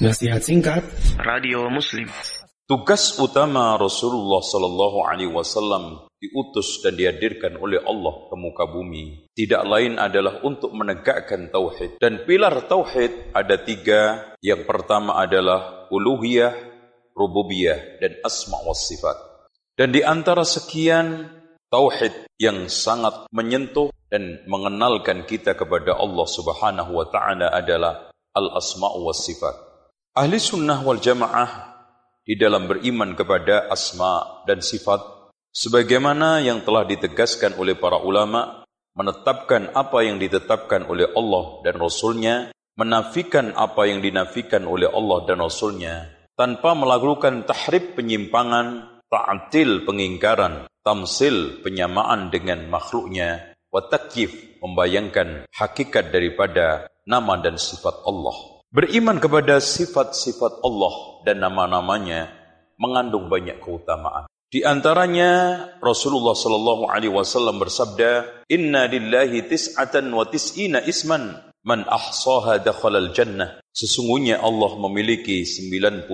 Nasihat singkat Radio Muslim. Tugas utama Rasulullah Sallallahu Alaihi Wasallam diutus dan dihadirkan oleh Allah ke muka bumi. Tidak lain adalah untuk menegakkan tauhid. Dan pilar tauhid ada tiga. Yang pertama adalah uluhiyah, rububiyah dan asma wa sifat. Dan di antara sekian tauhid yang sangat menyentuh dan mengenalkan kita kepada Allah Subhanahu wa taala adalah al asma wa sifat ahli sunnah wal jamaah di dalam beriman kepada asma dan sifat sebagaimana yang telah ditegaskan oleh para ulama menetapkan apa yang ditetapkan oleh Allah dan Rasulnya menafikan apa yang dinafikan oleh Allah dan Rasulnya tanpa melakukan tahrib penyimpangan ta'atil pengingkaran tamsil penyamaan dengan makhluknya wa membayangkan hakikat daripada nama dan sifat Allah Beriman kepada sifat-sifat Allah dan nama-namanya mengandung banyak keutamaan. Di antaranya Rasulullah Shallallahu Alaihi Wasallam bersabda, Inna lillahi tis'atan wa tis'ina isman man ahsaha dakhalal jannah. Sesungguhnya Allah memiliki 99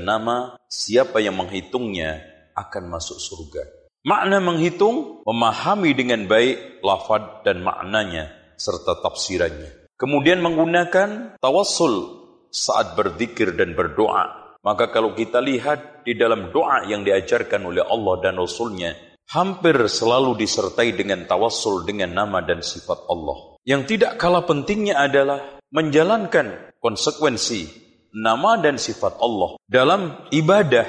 nama, siapa yang menghitungnya akan masuk surga. Makna menghitung, memahami dengan baik lafad dan maknanya serta tafsirannya. Kemudian menggunakan tawassul saat berzikir dan berdoa. Maka kalau kita lihat di dalam doa yang diajarkan oleh Allah dan Rasulnya, hampir selalu disertai dengan tawassul dengan nama dan sifat Allah. Yang tidak kalah pentingnya adalah menjalankan konsekuensi nama dan sifat Allah dalam ibadah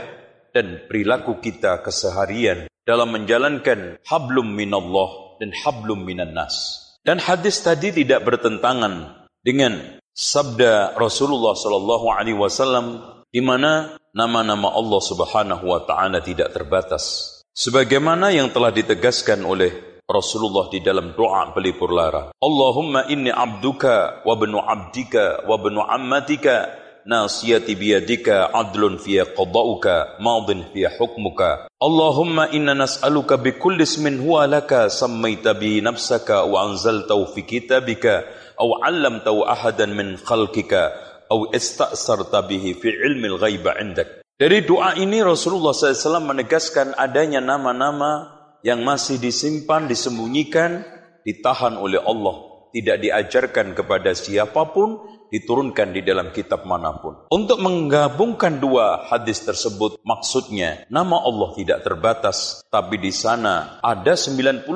dan perilaku kita keseharian dalam menjalankan hablum minallah dan hablum minan nas. Dan hadis tadi tidak bertentangan dengan sabda Rasulullah sallallahu alaihi wasallam di mana nama-nama Allah Subhanahu wa taala tidak terbatas. Sebagaimana yang telah ditegaskan oleh Rasulullah di dalam doa pelipur lara. Allahumma inni abduka wa benu abdika wa benu ammatika nasiyati biyadika adlun fiya qada'uka madin fiya hukmuka Allahumma inna nas'aluka bi kulli ismin huwa laka sammaita bi nafsaka wa anzaltahu fi kitabika aw 'allamtahu ahadan min khalqika aw ista'sarta bihi fi ilmi al-ghaiba 'indak Dari doa ini Rasulullah SAW menegaskan adanya nama-nama yang masih disimpan, disembunyikan, ditahan oleh Allah. Tidak diajarkan kepada siapa pun, diturunkan di dalam kitab mana pun. Untuk menggabungkan dua hadis tersebut, maksudnya nama Allah tidak terbatas, tapi di sana ada 99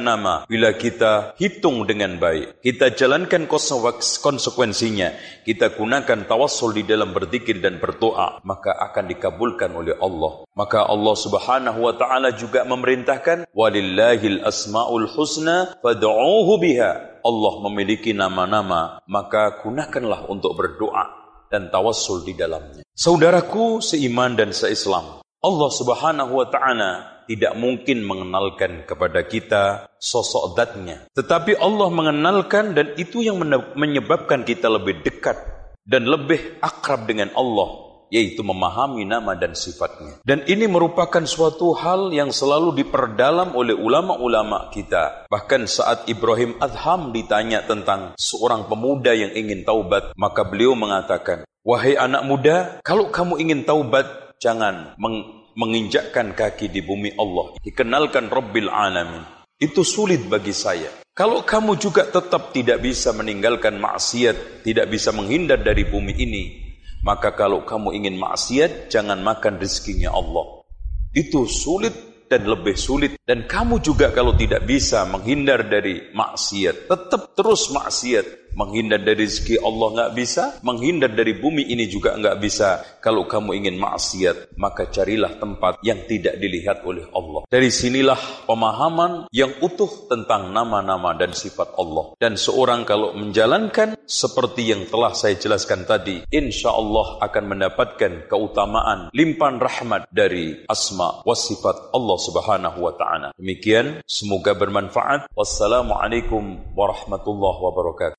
nama. Bila kita hitung dengan baik, kita jalankan konsekuensinya, kita gunakan tawassul di dalam berzikir dan berdoa, maka akan dikabulkan oleh Allah. Maka Allah Subhanahu wa taala juga memerintahkan walillahil asmaul husna fad'uuhu biha Allah memiliki nama-nama, maka gunakanlah untuk berdoa dan tawassul di dalamnya. Saudaraku seiman dan seislam, Allah Subhanahu wa taala tidak mungkin mengenalkan kepada kita sosok zatnya. Tetapi Allah mengenalkan dan itu yang menyebabkan kita lebih dekat dan lebih akrab dengan Allah yaitu memahami nama dan sifatnya. Dan ini merupakan suatu hal yang selalu diperdalam oleh ulama-ulama kita. Bahkan saat Ibrahim Adham ditanya tentang seorang pemuda yang ingin taubat, maka beliau mengatakan, Wahai anak muda, kalau kamu ingin taubat, jangan meng menginjakkan kaki di bumi Allah. Dikenalkan Rabbil Alamin. Itu sulit bagi saya. Kalau kamu juga tetap tidak bisa meninggalkan maksiat, tidak bisa menghindar dari bumi ini, maka kalau kamu ingin maksiat, jangan makan rezekinya Allah. Itu sulit dan lebih sulit. Dan kamu juga kalau tidak bisa menghindar dari maksiat, tetap terus maksiat menghindar dari rezeki Allah nggak bisa, menghindar dari bumi ini juga nggak bisa. Kalau kamu ingin maksiat, maka carilah tempat yang tidak dilihat oleh Allah. Dari sinilah pemahaman yang utuh tentang nama-nama dan sifat Allah. Dan seorang kalau menjalankan seperti yang telah saya jelaskan tadi, insya Allah akan mendapatkan keutamaan limpahan rahmat dari asma wa sifat Allah Subhanahu wa taala. Demikian, semoga bermanfaat. Wassalamualaikum warahmatullahi wabarakatuh.